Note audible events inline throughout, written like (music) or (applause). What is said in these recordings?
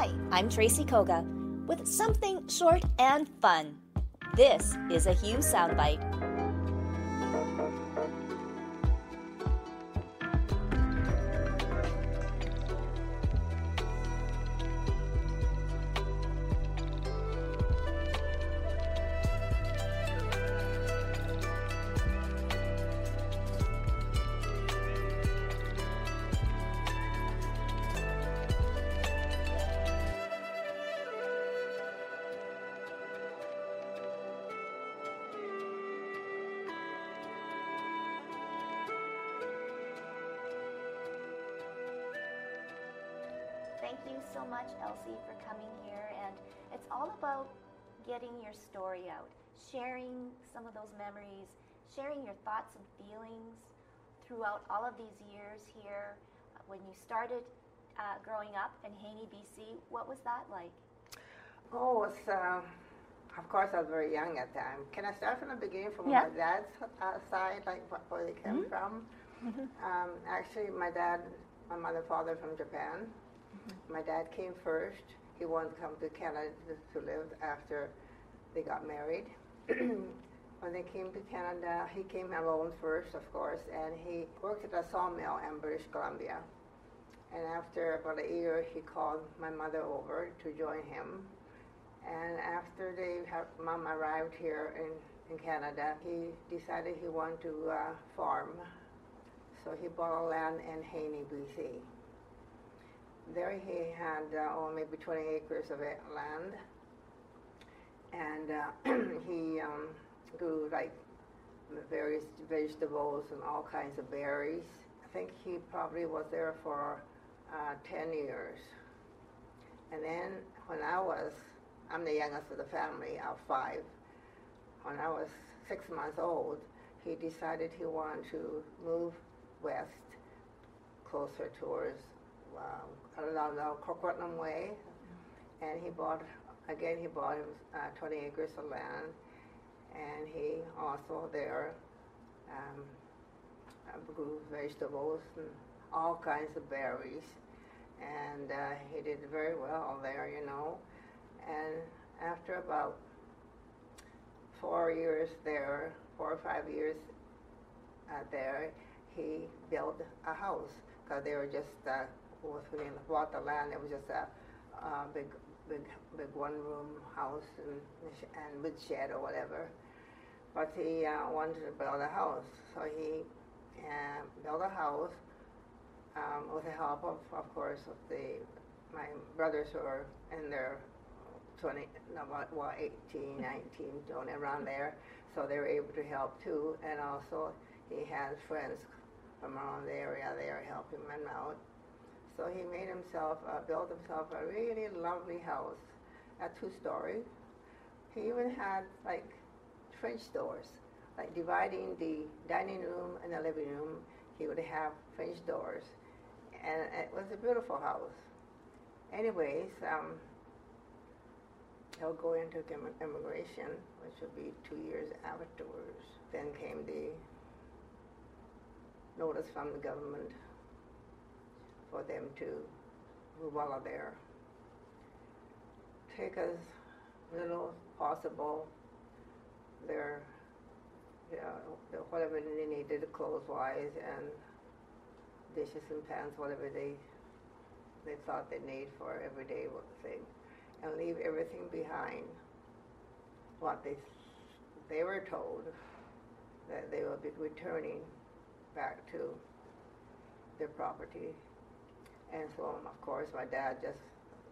Hi, I'm Tracy Koga with something short and fun. This is a Hue Soundbyte. You so much, Elsie, for coming here. And it's all about getting your story out, sharing some of those memories, sharing your thoughts and feelings throughout all of these years here. When you started uh, growing up in Haney, BC, what was that like? Oh, it's, uh, of course, I was very young at the time. Can I start from the beginning, from Yeah. my dad's uh, side, like where they came Mhm. from? Um, actually, my dad, my mother, father from Japan. My dad came first. He wanted to come to Canada to live after they got married. (clears throat) when they came to Canada, he came alone first, of course, and he worked at a sawmill in British Columbia. And after about a year, he called my mother over to join him. And after they have, mom arrived here in, in Canada, he decided he wanted to uh, farm. So he bought a land in Haney, BC. There he had uh, oh, maybe 20 acres of land. And uh, (clears throat) he um, grew like various vegetables and all kinds of berries. I think he probably was there for uh, 10 years. And then when I was, I'm the youngest of the family of five. When I was six months old, he decided he wanted to move west, closer towards um, the Coquitlam Way. And he bought, again, he bought him uh, 20 acres of land. And he also there um, uh, grew vegetables and all kinds of berries and uh, he did very well there, you know. And after about four years there, four or five years uh, there, he built a house because they were just uh, was when he bought the land. It was just a uh, big, big, big one-room house and and with shed or whatever. But he uh, wanted to build a house, so he uh, built a house um, with the help of, of course, of the my brothers who are in their 20, no, well, 18, 19, only around there, so they were able to help too. And also, he had friends from around the area there helping him out. So he made himself, uh, built himself a really lovely house, a two-story. He even had like French doors, like dividing the dining room and the living room. He would have French doors and it was a beautiful house. Anyways, um, he'll go into immigration, which will be two years afterwards. Then came the notice from the government for them to of there. Take as little as possible their, know, whatever they needed clothes-wise and dishes and pans, whatever they they thought they need for everyday thing, and leave everything behind. What they they were told that they will be returning back to their property, and so of course my dad just,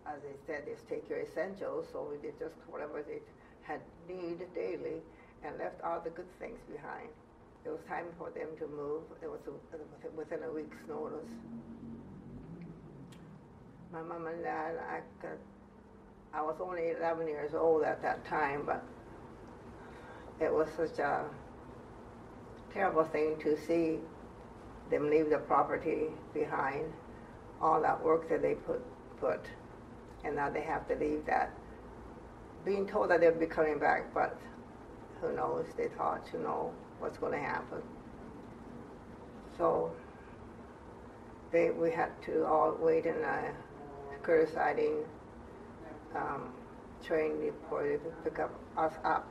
as they said, just take your essentials. So we did just whatever they had need daily, and left all the good things behind. It was time for them to move. It was a, within a week's notice. My mom and dad, I could, I was only 11 years old at that time, but it was such a terrible thing to see them leave the property behind, all that work that they put put, and now they have to leave that. Being told that they'll be coming back, but who knows? They thought, you know, what's going to happen. So they, we had to all wait in a security siding um, train before they pick up us up.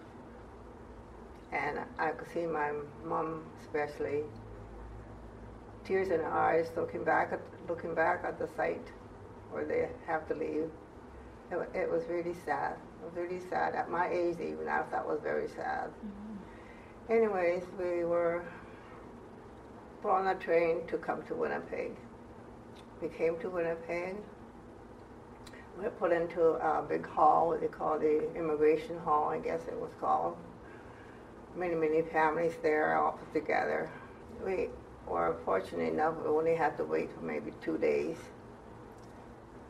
And I could see my mom, especially, tears in her eyes, looking back at looking back at the site where they have to leave. It, it was really sad. It was really sad. At my age, even I thought was very sad. Mm-hmm. Anyways, we were put on a train to come to Winnipeg. We came to Winnipeg. We were put into a big hall, what they call the immigration hall, I guess it was called. Many, many families there all put together. We were fortunate enough, we only had to wait for maybe two days.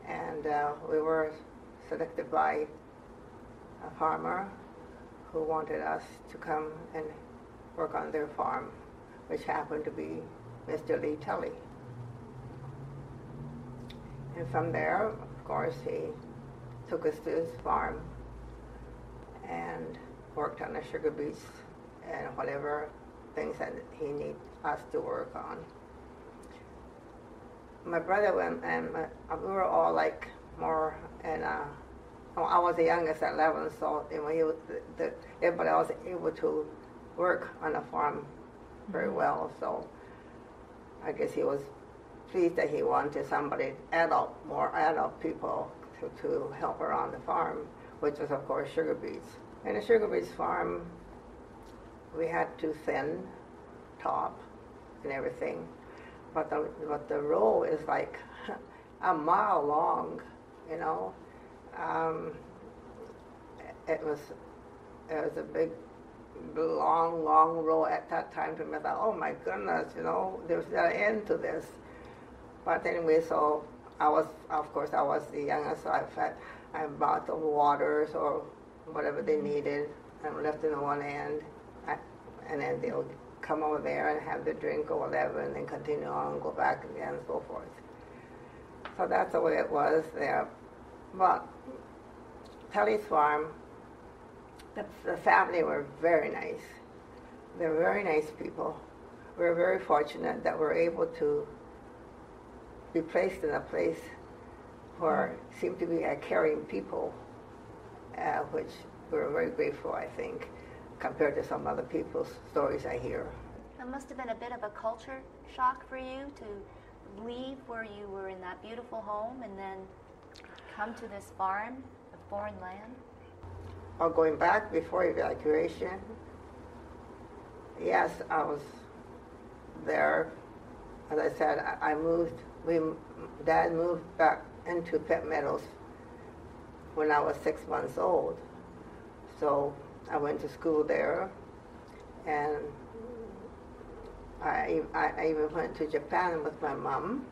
And uh, we were selected by a farmer who wanted us to come and work on their farm, which happened to be Mr. Lee Tully. And from there, of course, he took us to his farm and worked on the sugar beets and whatever things that he needed us to work on. My brother and, and my, we were all like more, and uh, I was the youngest at 11, so you know, he was, the, the, everybody else able to work on the farm very mm-hmm. well. So I guess he was pleased that he wanted somebody adult, more adult people to, to help around the farm, which was of course sugar beets. And the sugar beets farm, we had to thin top and everything, but the but the row is like (laughs) a mile long, you know. Um, it was it was a big, long, long row at that time. To me, I thought, oh my goodness, you know, there's no end to this. But anyway, so I was, of course, I was the youngest, so I fed, I bought the waters or whatever they needed and left in the one end, I, and then they'll come over there and have the drink or whatever, and then continue on go back again and so forth. So that's the way it was there. But Tully's farm, the, the family were very nice. They were very nice people. We were very fortunate that we're able to be placed in a place where seemed to be a caring people, uh, which we're very grateful, I think compared to some other people's stories I hear. It must have been a bit of a culture shock for you to leave where you were in that beautiful home and then come to this farm, a foreign land. Or going back before evacuation, yes, I was there. As I said, I moved. We, Dad moved back into Pitt Meadows when I was six months old. So I went to school there, and I, I, I even went to Japan with my mom.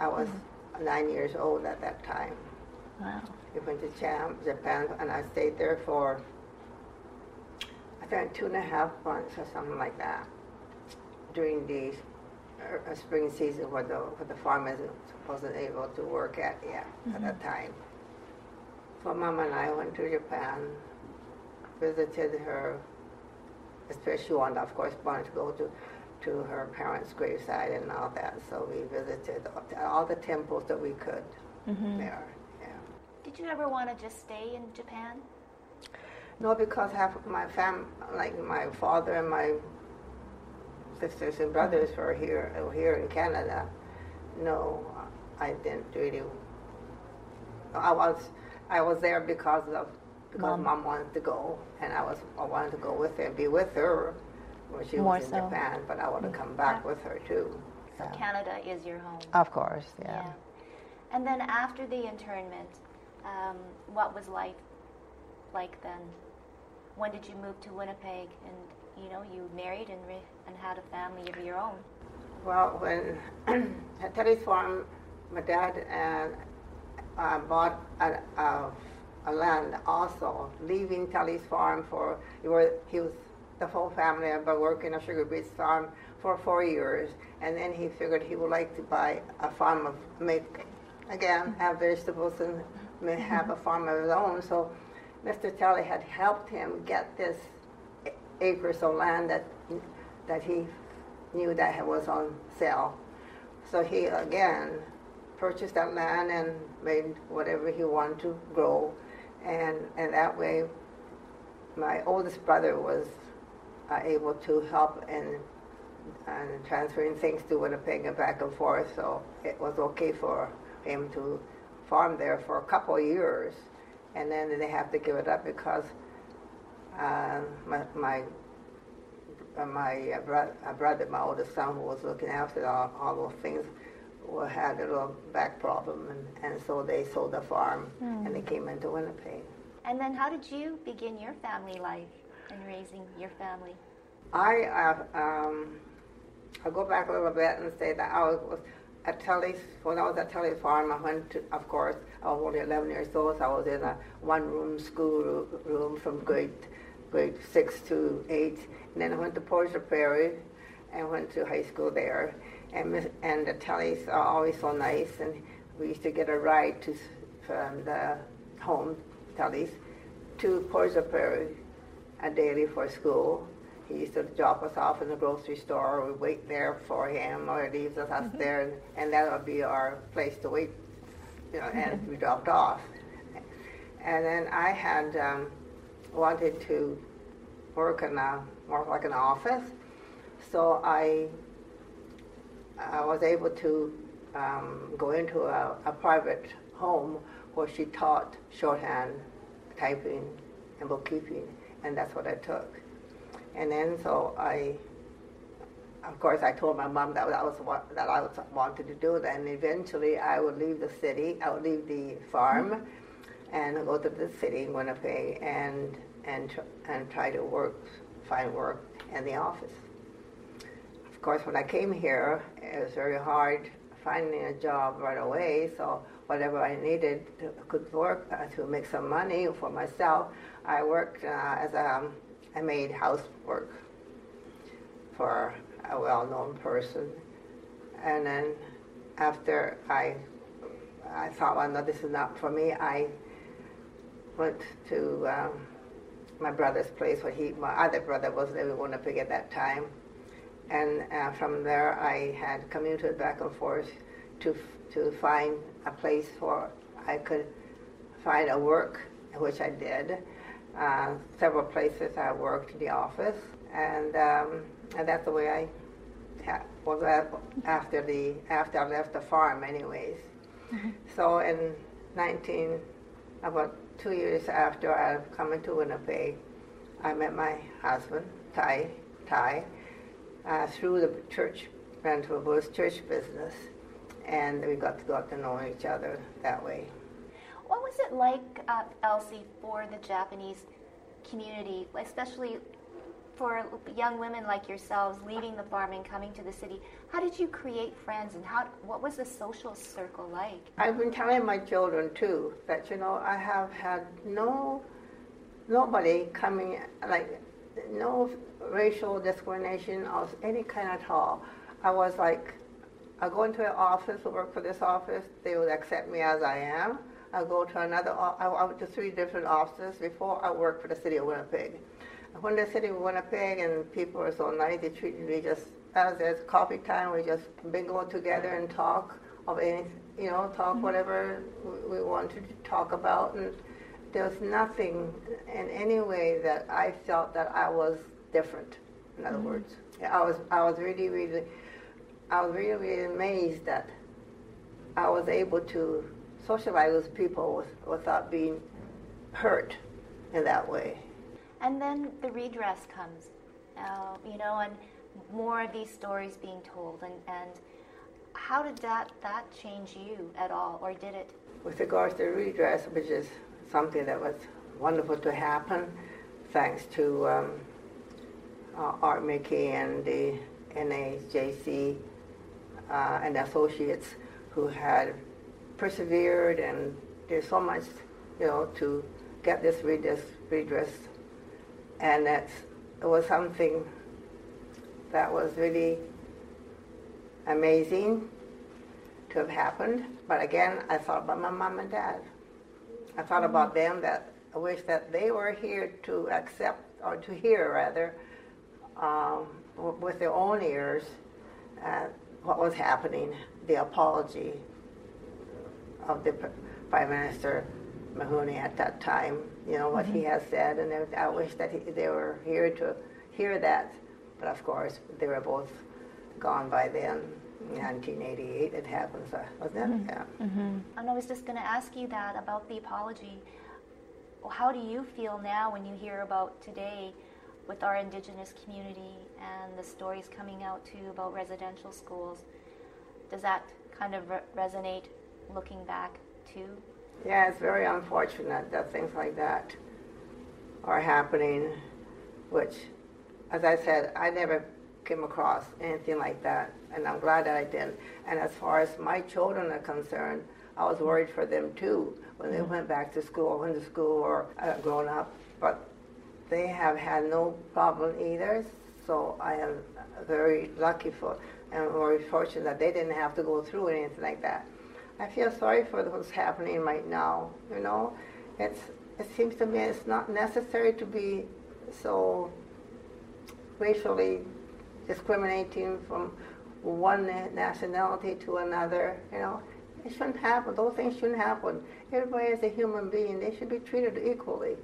I was mm-hmm. nine years old at that time. Wow. We went to Japan, and I stayed there for, I think, two and a half months or something like that during the uh, spring season where the, where the farmers wasn't able to work at yet mm-hmm. at that time. So mom and I went to Japan visited her, especially she wanted, of course, wanted to go to, to her parents' graveside and all that. So we visited all the temples that we could mm-hmm. there. Yeah. Did you ever want to just stay in Japan? No, because half of my fam, like my father and my sisters and brothers were here, were here in Canada. No, I didn't really. I was, I was there because of because mom. mom wanted to go, and I was I wanted to go with her and be with her when she More was in so. Japan, but I want to come back yeah. with her too. So yeah. Canada is your home. Of course, yeah. yeah. And then after the internment, um, what was life like then? when did you move to Winnipeg? And you know, you married and re- and had a family of your own. Well, when (clears throat) at Teddy's farm, my dad and uh, bought a, a, a, land also, leaving Tully's farm for he was, he was the whole family had been working a sugar beet farm for four years, and then he figured he would like to buy a farm of make again have vegetables and have a farm of his own. So Mr. Tully had helped him get this acres of land that that he knew that was on sale. So he again purchased that land and made whatever he wanted to grow, and and that way, my oldest brother was uh, able to help in transferring things to Winnipeg and back and forth. So it was okay for him to farm there for a couple of years, and then they have to give it up because uh, my my, my uh, uh, brother, my oldest son, who was looking after all, all those things, had a little back problem, and, and so they sold the farm mm. and they came into Winnipeg. And then, how did you begin your family life and raising your family? I uh, um, I'll go back a little bit and say that I was at Telly's, when I was at Telly's farm, I went to, of course, I was only 11 years old, so I was in a one-room school room from grade, grade 6 to 8. And then I went to Portage Prairie and went to high school there. And, and the Telly's are always so nice, and we used to get a ride to, from the home, Telly's, to Portage Prairie a daily for school. He used to drop us off in the grocery store. We wait there for him, or he leaves us mm-hmm. there, and, and that would be our place to wait, you know, and we dropped off. And then I had um, wanted to work in a more like an office, so I I was able to um, go into a, a private home where she taught shorthand, typing, and bookkeeping, and that's what I took. And then so I, of course, I told my mom that that was what that I wanted to do. Then eventually I would leave the city, I would leave the farm, and go to the city in Winnipeg and and tr- and try to work, find work in the office. Of course, when I came here, it was very hard finding a job right away. So whatever I needed to, could work uh, to make some money for myself, I worked uh, as a I made housework for a well-known person, and then after I I thought, well, no, this is not for me. I went to um, my brother's place where he, my other brother was living in Winnipeg at that time, and uh, from there I had commuted back and forth to to find a place where I could find a work, which I did uh, several places I worked in the office, and um, and that's the way I ha- was after the after I left the farm, anyways. Mm-hmm. So in 19, about two years after I come into Winnipeg, I met my husband, Ty, Ty, uh, through the church, Rental Blues church business, and we got to got to know each other that way. What was it like, uh, Elsie, for the Japanese community, especially for young women like yourselves leaving the farm and coming to the city? How did you create friends, and how what was the social circle like? I've been telling my children too that you know I have had no nobody coming like no racial discrimination of any kind at all. I was like, I go into an office, I work for this office, they would accept me as I am. I go to another, I went to three different offices before I worked for the city of Winnipeg. When the city of Winnipeg and people are so nice, they treated me just as there's coffee time, we just bingo together and talk of any, you know, talk mm-hmm. whatever we, we wanted to talk about. And there was nothing in any way that I felt that I was different. In other mm-hmm. words, I was, I was really, really, I was really, really amazed that I was able to socialize with people without being hurt in that way. And then the redress comes, uh, you know, and more of these stories being told. And, and how did that, that change you at all, or did it? With regards to redress, which is something that was wonderful to happen, thanks to um, uh, Art Miki and the NAJC uh, and associates who had persevered and did so much, you know, to get this redress, redress. And that's, it was something that was really amazing to have happened. But again, I thought about my mom and dad. I thought about them that I wish that they were here to accept, or to hear rather, um, with their own ears, uh, what was happening, the apology of the Prime Minister Mulroney at that time, you know, what mm-hmm. he has said, and I wish that he, they were here to hear that. But of course, they were both gone by then. 1988 it happens, uh, wasn't it? Mm-hmm. Yeah. Mm-hmm. And I was just going to ask you that about the apology. How do you feel now when you hear about today with our Indigenous community and the stories coming out too about residential schools? Does that kind of re- resonate looking back too? Yeah, it's very unfortunate that things like that are happening, which, as I said, I never came across anything like that, and I'm glad that I didn't. And as far as my children are concerned, I was worried for them too when they mm-hmm. went back to school, went to school or uh, grown up. But they have had no problem either, so I am very lucky for and very fortunate that they didn't have to go through anything like that. I feel sorry for what's happening right now. You know, it's it seems to me it's not necessary to be so racially discriminating from one nationality to another. You know, it shouldn't happen. Those things shouldn't happen. Everybody is a human being. They should be treated equally.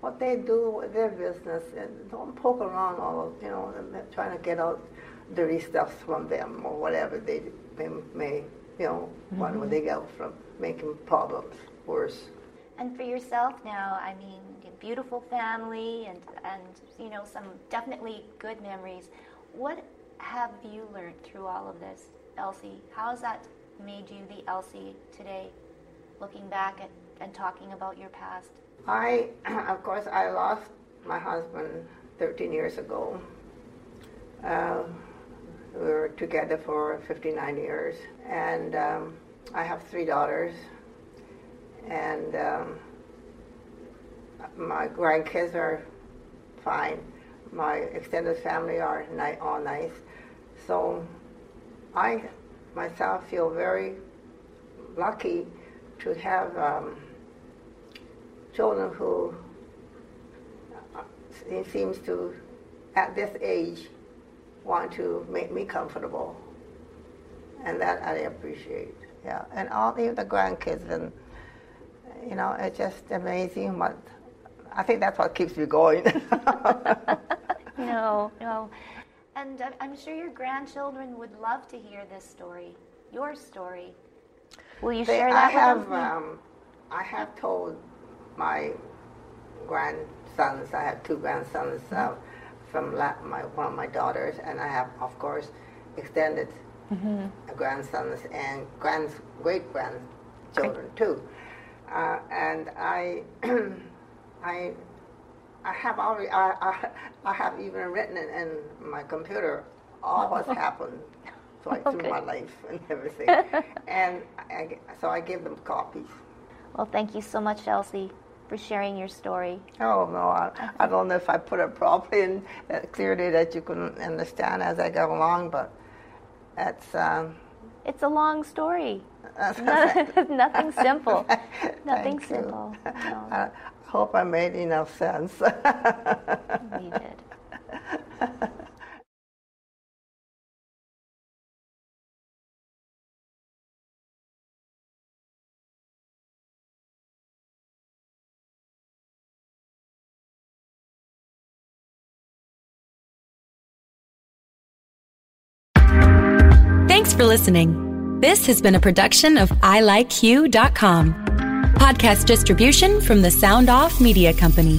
What they do their business, and don't poke around all, of, you know, trying to get out dirty stuff from them or whatever they, they may, you know, mm-hmm. what they get from making problems worse. And for yourself now, I mean, beautiful family and, and you know, some definitely good memories. What have you learned through all of this, Elsie? How has that made you the Elsie today, looking back at, and talking about your past? I, (clears throat) of course, I lost my husband 13 years ago. Uh, we were together for 59 years, and um, I have three daughters, and um, my grandkids are fine. My extended family are ni- all nice. So I myself feel very lucky to have um, children who uh, it seems to, at this age, want to make me comfortable, and that I appreciate. Yeah, and all the, the grandkids, and you know, it's just amazing what. I think that's what keeps me going. (laughs) no, no. And I'm sure your grandchildren would love to hear this story, your story. Will you share that I have, um, I have told my grandsons, I have two grandsons uh, from la- my, one of my daughters, and I have, of course, extended mm-hmm. grandsons and grand, great grandchildren too. Uh, and I, (clears throat) I I have already, I, I, I have even written it in my computer all what's (laughs) happened so okay. through my life and (laughs) everything. (laughs) and I, so I give them copies. Well, thank you so much, Elsie, for sharing your story. Oh, no, I, I don't know if I put it properly and uh, clearly that you can understand as I go along, but it's. Um, it's a long story. (laughs) Nothing (laughs) (laughs) simple. Nothing simple. No hope I made enough sense. you did. Thanks for listening. This has been a production of ilikeyou.com. Podcast distribution from the Sound Off Media Company.